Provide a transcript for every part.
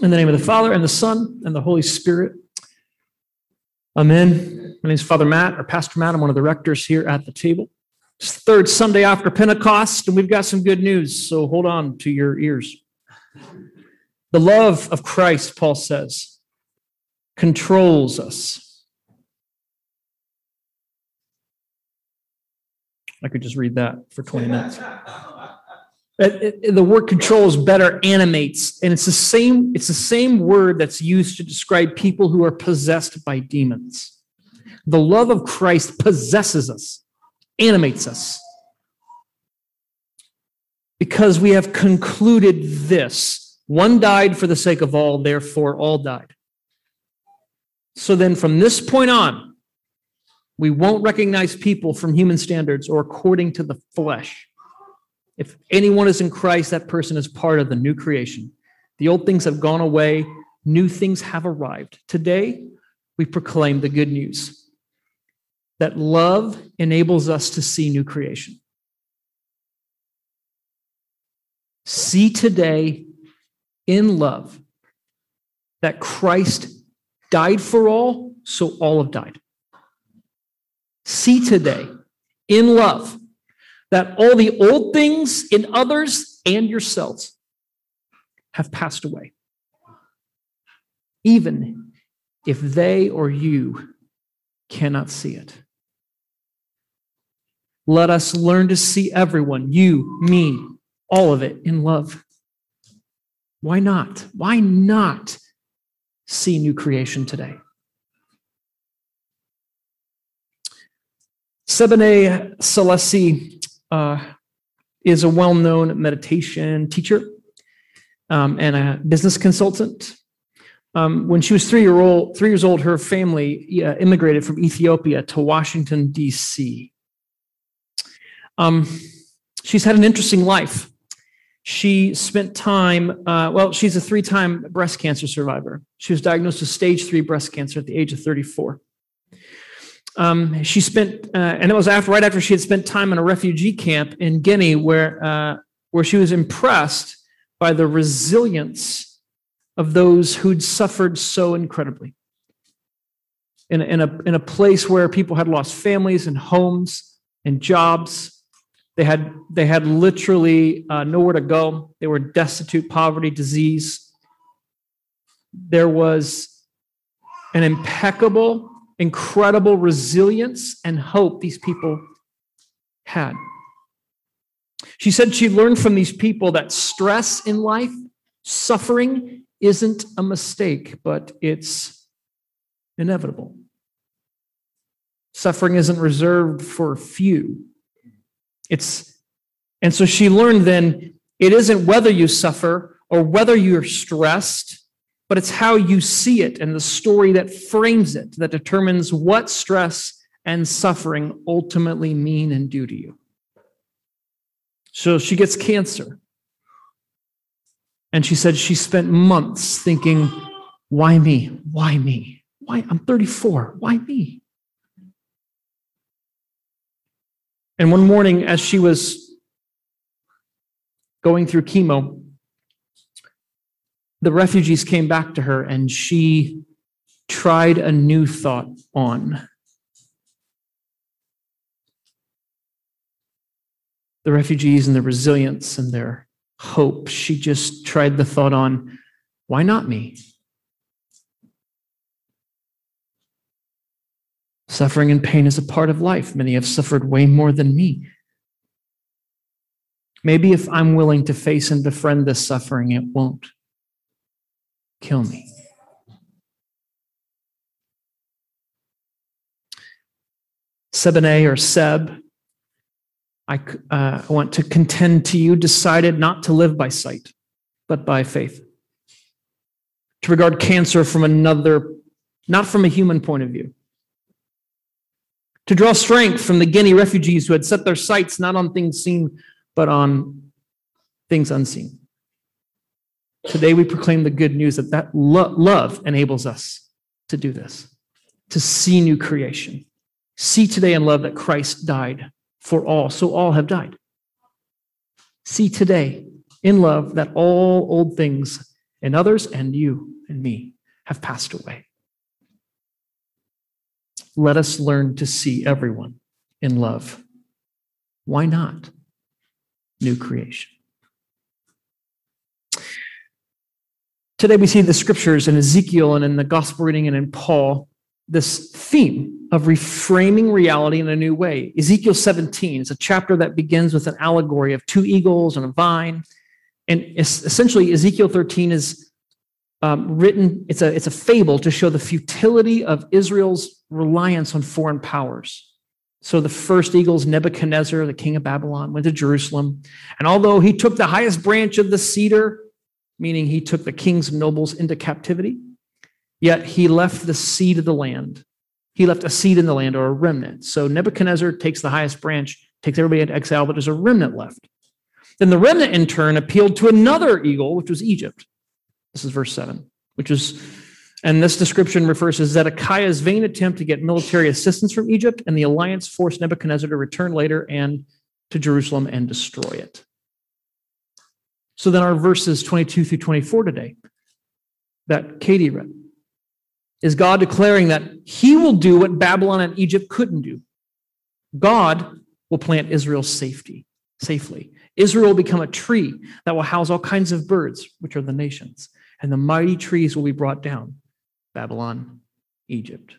In the name of the Father, and the Son, and the Holy Spirit. Amen. My name is Father Matt, or Pastor Matt. I'm one of the rectors here at the table. It's the third Sunday after Pentecost, and we've got some good news, so hold on to your ears. The love of Christ, Paul says, controls us. I could just read that for 20 minutes. Uh, uh, the word controls better animates and it's the same it's the same word that's used to describe people who are possessed by demons. The love of christ possesses us animates us. Because we have concluded this. One died for the sake of all therefore all died. So then from this point on we won't recognize people from human standards or according to the flesh if anyone is in Christ, that person is part of the new creation. The old things have gone away, new things have arrived. Today, we proclaim the good news that love enables us to see new creation. See today in love that Christ died for all, so all have died. See today in love that all the old things in others and yourselves have passed away. Even if they or you cannot see it. Let us learn to see everyone, you, me, all of it, in love. Why not? Why not see new creation today? Sebene Selassie uh, is a well known meditation teacher um, and a business consultant. Um, when she was three, year old, three years old, her family uh, immigrated from Ethiopia to Washington, D.C. Um, she's had an interesting life. She spent time, uh, well, she's a three time breast cancer survivor. She was diagnosed with stage three breast cancer at the age of 34 um, she spent, uh, and it was after, right after she had spent time in a refugee camp in Guinea, where uh, where she was impressed by the resilience of those who'd suffered so incredibly. In, in, a, in a place where people had lost families and homes and jobs, they had, they had literally uh, nowhere to go. They were destitute, poverty, disease. There was an impeccable incredible resilience and hope these people had. She said she learned from these people that stress in life, suffering, isn't a mistake, but it's inevitable. Suffering isn't reserved for a few. It's and so she learned then it isn't whether you suffer or whether you're stressed but it's how you see it and the story that frames it that determines what stress and suffering ultimately mean and do to you. So she gets cancer. And she said she spent months thinking, why me? Why me? Why? I'm 34. Why me? And one morning, as she was going through chemo, the refugees came back to her and she tried a new thought on. The refugees and their resilience and their hope, she just tried the thought on why not me? Suffering and pain is a part of life. Many have suffered way more than me. Maybe if I'm willing to face and befriend this suffering, it won't kill me. Sebene or Seb, I, uh, want to contend to you, decided not to live by sight, but by faith. To regard cancer from another, not from a human point of view. To draw strength from the Guinea refugees who had set their sights not on things seen, but on things unseen. Today we proclaim the good news that that lo- love enables us to do this, to see new creation. See today in love that Christ died for all, so all have died. See today in love that all old things and others and you and me have passed away. Let us learn to see everyone in love. Why not? New creation. Today we see the scriptures in Ezekiel and in the gospel reading and in Paul this theme of reframing reality in a new way. Ezekiel 17 is a chapter that begins with an allegory of two eagles and a vine. And essentially, Ezekiel 13 is um, written, it's a, it's a fable to show the futility of Israel's reliance on foreign powers. So the first eagles, Nebuchadnezzar, the king of Babylon, went to Jerusalem. And although he took the highest branch of the cedar, meaning he took the king's nobles into captivity, Yet he left the seed of the land. He left a seed in the land or a remnant. So Nebuchadnezzar takes the highest branch, takes everybody into exile, but there's a remnant left. Then the remnant in turn appealed to another eagle, which was Egypt. This is verse 7, which is, and this description refers to Zedekiah's vain attempt to get military assistance from Egypt, and the alliance forced Nebuchadnezzar to return later and to Jerusalem and destroy it. So then our verses 22 through 24 today that Katie read is God declaring that he will do what Babylon and Egypt couldn't do. God will plant Israel's safety safely. Israel will become a tree that will house all kinds of birds, which are the nations, and the mighty trees will be brought down. Babylon, Egypt.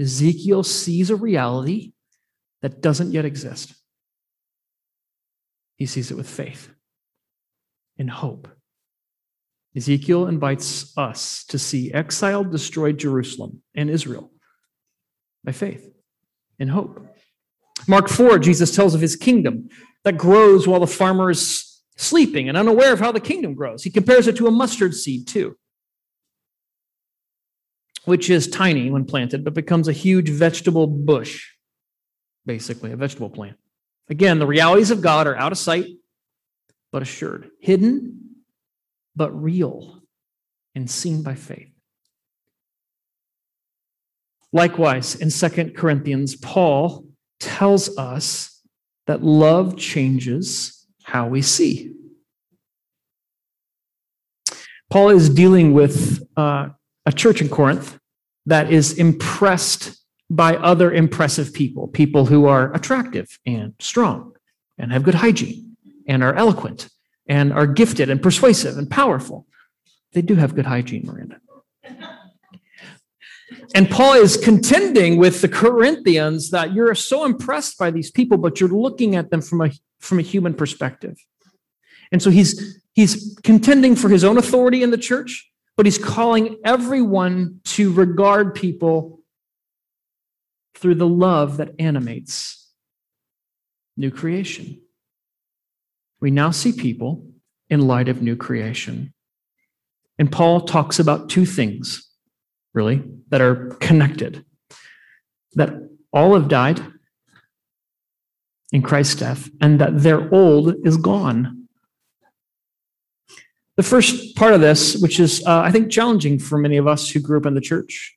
Ezekiel sees a reality that doesn't yet exist. He sees it with faith and hope. Ezekiel invites us to see exiled, destroyed Jerusalem and Israel by faith and hope. Mark 4, Jesus tells of his kingdom that grows while the farmer is sleeping and unaware of how the kingdom grows. He compares it to a mustard seed, too, which is tiny when planted, but becomes a huge vegetable bush, basically, a vegetable plant. Again, the realities of God are out of sight, but assured, hidden but real and seen by faith. Likewise, in Second Corinthians, Paul tells us that love changes how we see. Paul is dealing with uh, a church in Corinth that is impressed by other impressive people, people who are attractive and strong and have good hygiene and are eloquent and are gifted and persuasive and powerful. They do have good hygiene, Miranda. And Paul is contending with the Corinthians that you're so impressed by these people, but you're looking at them from a, from a human perspective. And so he's, he's contending for his own authority in the church, but he's calling everyone to regard people through the love that animates new creation we now see people in light of new creation. And Paul talks about two things, really, that are connected that all have died in Christ's death, and that their old is gone. The first part of this, which is, uh, I think, challenging for many of us who grew up in the church,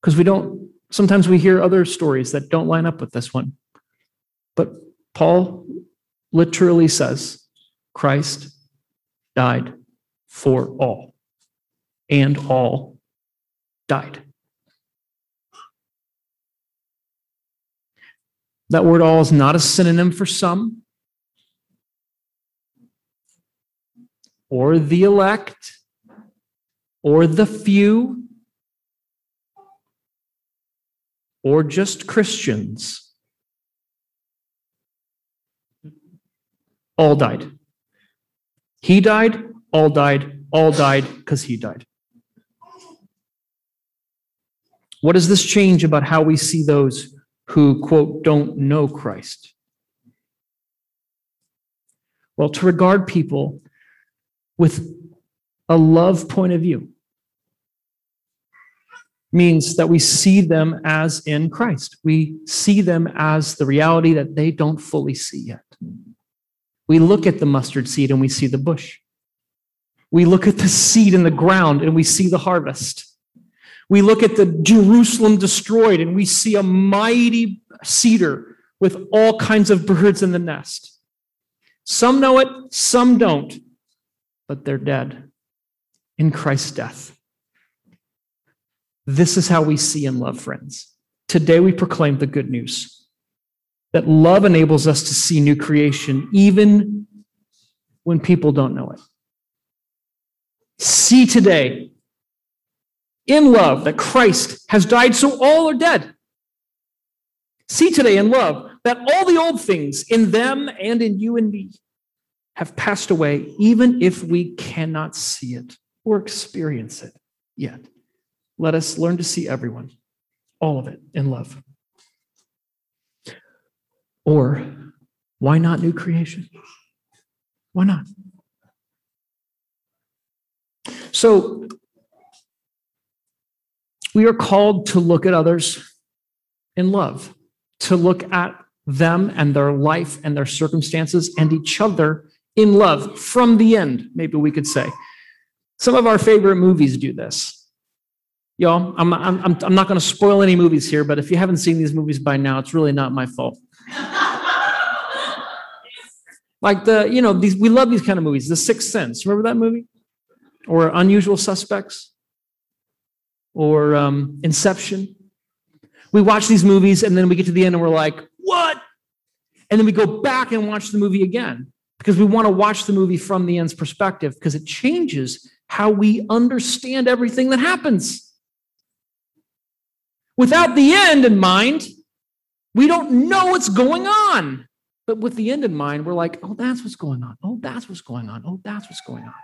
because we don't, sometimes we hear other stories that don't line up with this one. But Paul literally says Christ died for all, and all died. That word all is not a synonym for some or the elect or the few or just Christians. All died. He died, all died, all died because he died. What does this change about how we see those who, quote, don't know Christ? Well, to regard people with a love point of view means that we see them as in Christ. We see them as the reality that they don't fully see yet. We look at the mustard seed and we see the bush. We look at the seed in the ground and we see the harvest. We look at the Jerusalem destroyed and we see a mighty cedar with all kinds of birds in the nest. Some know it, some don't, but they're dead. in Christ's death. This is how we see and love friends. Today we proclaim the good news that love enables us to see new creation even when people don't know it. See today in love that Christ has died so all are dead. See today in love that all the old things in them and in you and me have passed away, even if we cannot see it or experience it yet. Let us learn to see everyone, all of it, in love. Or why not new creation? Why not? So, we are called to look at others in love, to look at them and their life and their circumstances and each other in love from the end, maybe we could say. Some of our favorite movies do this. Y'all, I'm, I'm, I'm not going to spoil any movies here, but if you haven't seen these movies by now, it's really not my fault. like the, you know, these, we love these kind of movies. The Sixth Sense, remember that movie? Or Unusual Suspects? Or um, Inception? We watch these movies and then we get to the end and we're like, what? And then we go back and watch the movie again because we want to watch the movie from the end's perspective because it changes how we understand everything that happens. Without the end in mind, we don't know what's going on. But with the end in mind, we're like, oh, that's what's going on. Oh, that's what's going on. Oh, that's what's going on.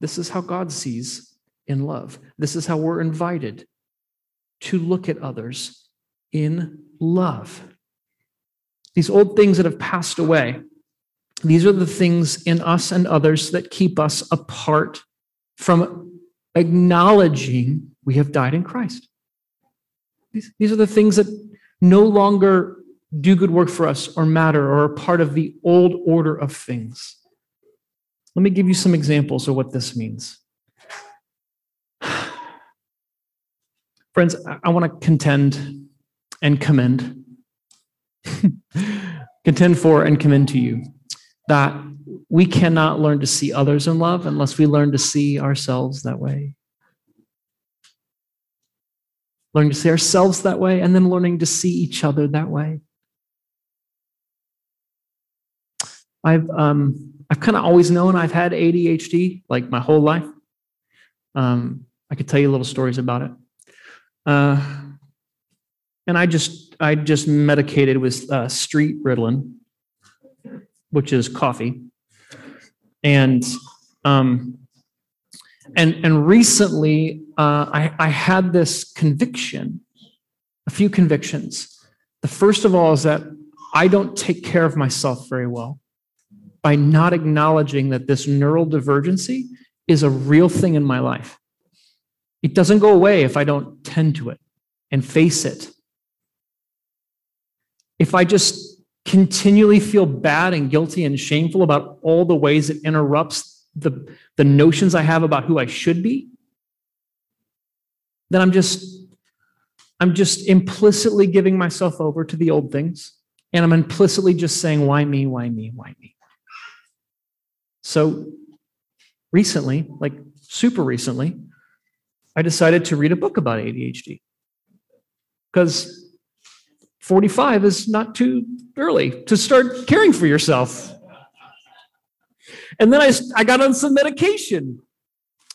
This is how God sees in love. This is how we're invited to look at others in love. These old things that have passed away, these are the things in us and others that keep us apart from acknowledging we have died in Christ. These, these are the things that no longer do good work for us or matter or are part of the old order of things. Let me give you some examples of what this means. Friends, I want to contend and commend, contend for and commend to you that we cannot learn to see others in love unless we learn to see ourselves that way. Learning to see ourselves that way, and then learning to see each other that way. I've um, I've kind of always known I've had ADHD like my whole life. Um, I could tell you little stories about it. Uh, and I just I just medicated with uh, street Ritalin which is coffee. And um, and and recently, uh, I, I had this conviction, a few convictions. The first of all is that I don't take care of myself very well by not acknowledging that this neural divergency is a real thing in my life. It doesn't go away if I don't tend to it and face it. If I just continually feel bad and guilty and shameful about all the ways it interrupts the, the notions I have about who I should be, then I'm just I'm just implicitly giving myself over to the old things. And I'm implicitly just saying, why me, why me, why me? So recently, like super recently, I decided to read a book about ADHD. Because 45 is not too early to start caring for yourself. And then I, I got on some medication,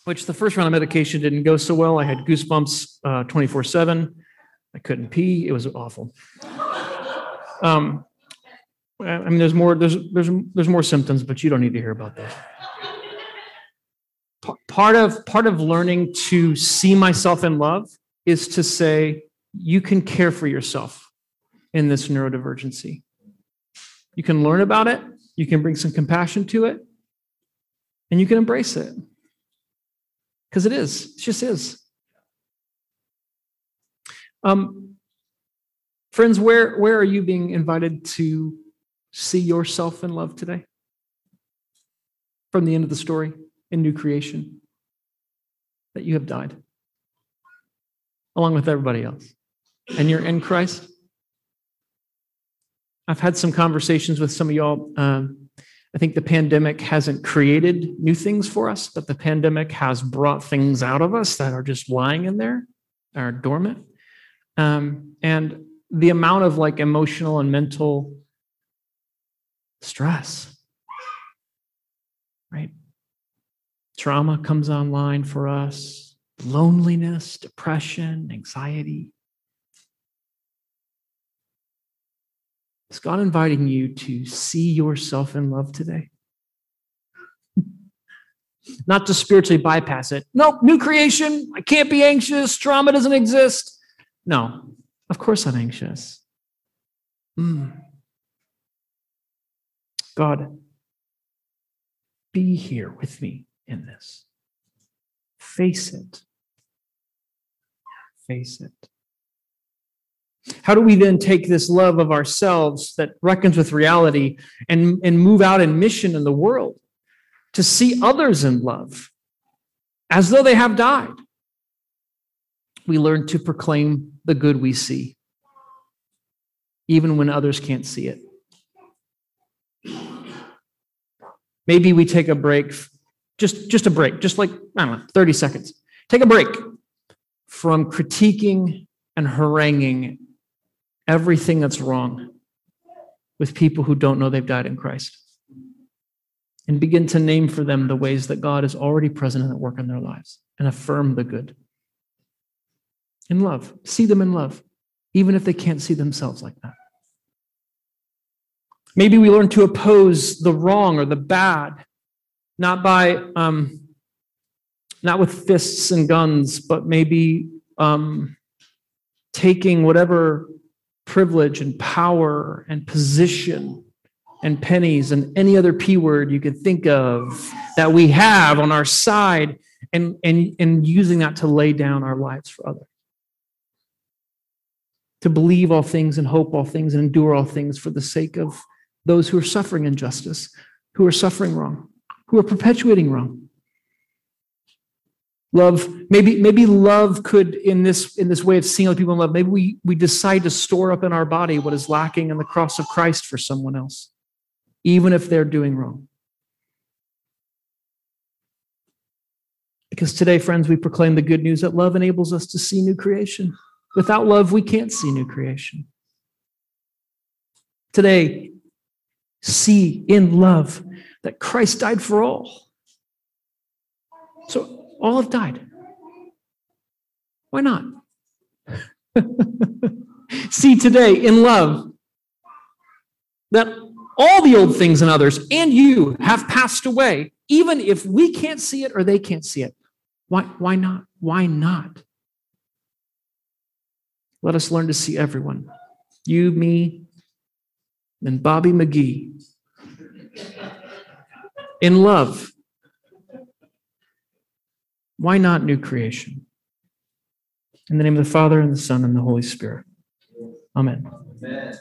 which the first round of medication didn't go so well. I had goosebumps 24 uh, 7. I couldn't pee. It was awful. Um, I mean, there's more, there's, there's, there's more symptoms, but you don't need to hear about that. Part of, part of learning to see myself in love is to say, you can care for yourself in this neurodivergency. You can learn about it, you can bring some compassion to it, and you can embrace it. Because it is, it just is. Um, friends, where, where are you being invited to see yourself in love today? From the end of the story in new creation, that you have died along with everybody else, and you're in Christ. I've had some conversations with some of y'all um, I think the pandemic hasn't created new things for us, but the pandemic has brought things out of us that are just lying in there, are dormant. Um, and the amount of like emotional and mental stress, right? Trauma comes online for us, loneliness, depression, anxiety. Is God inviting you to see yourself in love today? Not to spiritually bypass it. Nope, new creation. I can't be anxious. Trauma doesn't exist. No, of course I'm anxious. Mm. God, be here with me in this. Face it. Face it. How do we then take this love of ourselves that reckons with reality and, and move out in mission in the world to see others in love as though they have died? We learn to proclaim the good we see, even when others can't see it. Maybe we take a break, just, just a break, just like, I don't know, 30 seconds. Take a break from critiquing and haranguing everything that's wrong with people who don't know they've died in Christ. And begin to name for them the ways that God is already present and at work in their lives and affirm the good. In love, see them in love, even if they can't see themselves like that. Maybe we learn to oppose the wrong or the bad, not by, um, not with fists and guns, but maybe um, taking whatever privilege and power and position and pennies and any other P word you could think of that we have on our side and, and, and using that to lay down our lives for others. To believe all things and hope all things and endure all things for the sake of those who are suffering injustice, who are suffering wrong, who are perpetuating wrong. Love, maybe, maybe love could, in this, in this way of seeing other people in love, maybe we, we decide to store up in our body what is lacking in the cross of Christ for someone else, even if they're doing wrong. Because today, friends, we proclaim the good news that love enables us to see new creation. Without love, we can't see new creation. Today, see in love that Christ died for all. So all have died. Why not? See today in love that all the old things and others and you have passed away, even if we can't see it or they can't see it. Why, why not? Why not? Let us learn to see everyone. You, me, and Bobby McGee. In love why not new creation? In the name of the Father, and the Son, and the Holy Spirit. Amen. Amen.